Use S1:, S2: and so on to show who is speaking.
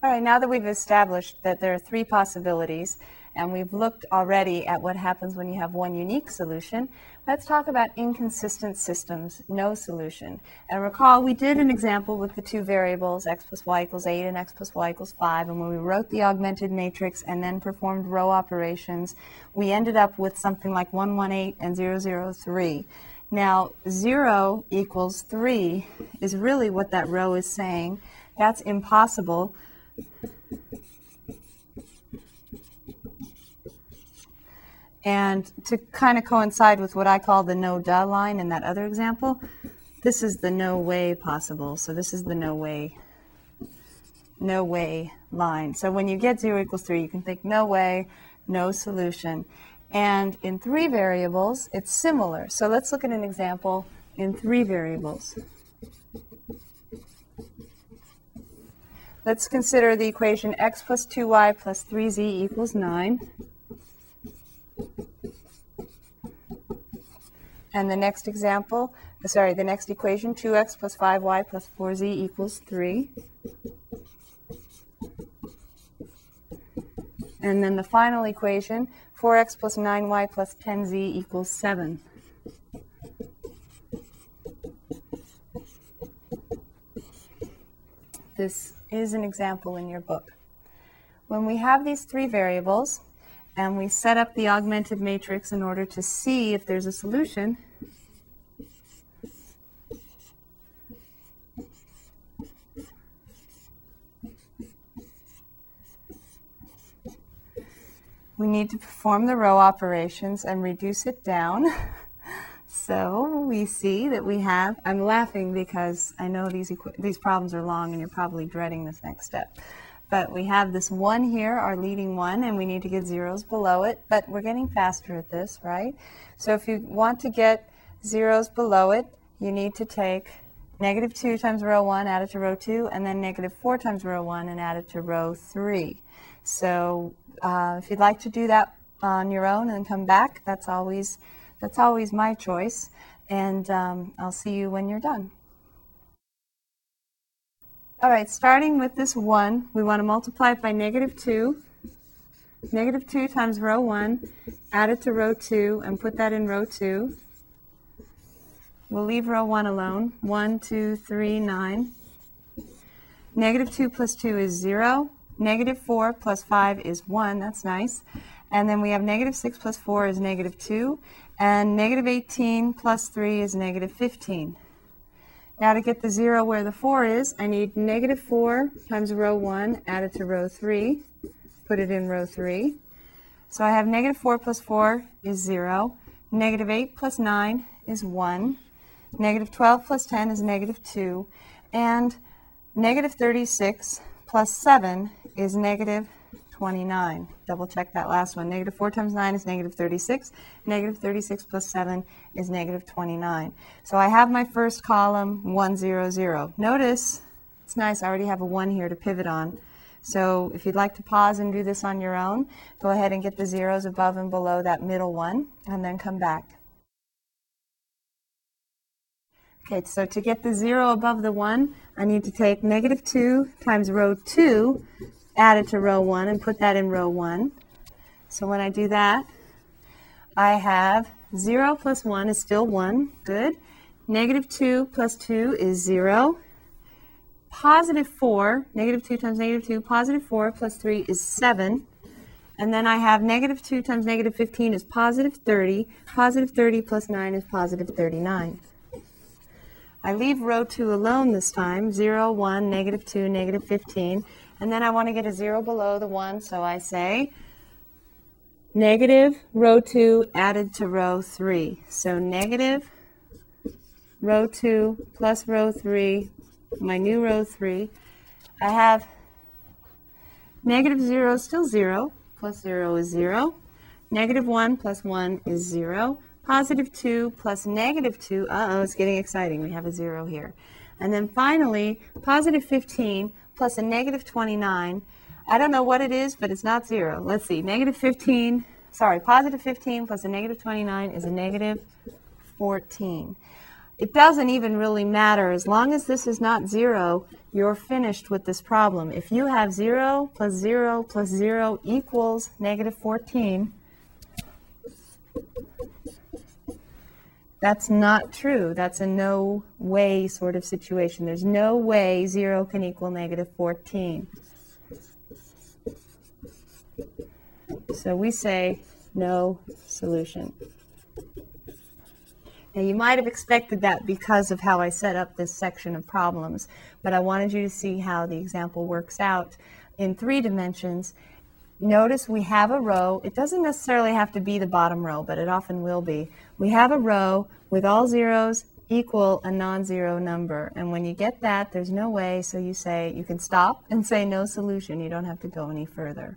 S1: All right, now that we've established that there are three possibilities, and we've looked already at what happens when you have one unique solution, let's talk about inconsistent systems, no solution. And recall, we did an example with the two variables, x plus y equals 8 and x plus y equals 5, and when we wrote the augmented matrix and then performed row operations, we ended up with something like 118 and 003. Now, 0 equals 3 is really what that row is saying. That's impossible and to kind of coincide with what I call the no duh line in that other example, this is the no way possible. So this is the no way, no way line. So when you get 0 equals 3, you can think no way, no solution. And in three variables, it's similar. So let's look at an example in three variables. Let's consider the equation x plus 2y plus 3z equals 9. And the next example, uh, sorry, the next equation, 2x plus 5y plus 4z equals 3. And then the final equation, 4x plus 9y plus 10z equals 7. This is an example in your book. When we have these three variables and we set up the augmented matrix in order to see if there's a solution, we need to perform the row operations and reduce it down. So we see that we have, I'm laughing because I know these, these problems are long and you're probably dreading this next step. But we have this one here, our leading one, and we need to get zeros below it, but we're getting faster at this, right? So if you want to get zeros below it, you need to take negative 2 times row 1, add it to row 2, and then negative 4 times row 1 and add it to row 3. So uh, if you'd like to do that on your own and come back, that's always that's always my choice. And um, I'll see you when you're done. All right, starting with this 1, we want to multiply it by negative 2. Negative 2 times row 1, add it to row 2, and put that in row 2. We'll leave row 1 alone. 1, 2, 3, 9. Negative 2 plus 2 is 0. Negative 4 plus 5 is 1. That's nice. And then we have negative 6 plus 4 is negative 2. And negative 18 plus 3 is negative 15. Now to get the 0 where the 4 is, I need negative 4 times row 1 added to row 3. Put it in row 3. So I have negative 4 plus 4 is 0. Negative 8 plus 9 is 1. Negative 12 plus 10 is negative 2. And negative 36 plus 7 is negative 29. Double check that last one. Negative 4 times 9 is negative 36. Negative 36 plus 7 is negative 29. So I have my first column 1, 0, 0. Notice, it's nice, I already have a 1 here to pivot on. So if you'd like to pause and do this on your own, go ahead and get the zeros above and below that middle one, and then come back. Okay, so to get the 0 above the 1, I need to take negative 2 times row 2 add it to row 1 and put that in row 1. So when I do that, I have 0 plus 1 is still 1. Good. Negative 2 plus 2 is 0. Positive 4, negative 2 times negative 2, positive 4 plus 3 is 7. And then I have negative 2 times negative 15 is positive 30. Positive 30 plus 9 is positive 39. I leave row 2 alone this time, 0, 1, negative 2, negative 15. And then I want to get a 0 below the 1, so I say negative row 2 added to row 3. So negative row 2 plus row 3, my new row 3. I have negative 0 is still 0, plus 0 is 0. Negative 1 plus 1 is 0. Positive 2 plus negative 2, uh-oh, it's getting exciting. We have a 0 here. And then finally, positive 15 plus a negative 29. I don't know what it is, but it's not zero. Let's see. Negative 15, sorry, positive 15 plus a negative 29 is a negative 14. it doesn't even really matter. As long as this is not 0, you're finished with this problem. If you have 0 plus 0 plus 0 equals negative 14, that's not true. That's a no way sort of situation. There's no way 0 can equal negative 14. So we say no solution. Now you might have expected that because of how I set up this section of problems, but I wanted you to see how the example works out in three dimensions. Notice we have a row. It doesn't necessarily have to be the bottom row, but it often will be. We have a row with all zeros equal a non-zero number. And when you get that, there's no way, so you say, you can stop and say no solution. You don't have to go any further.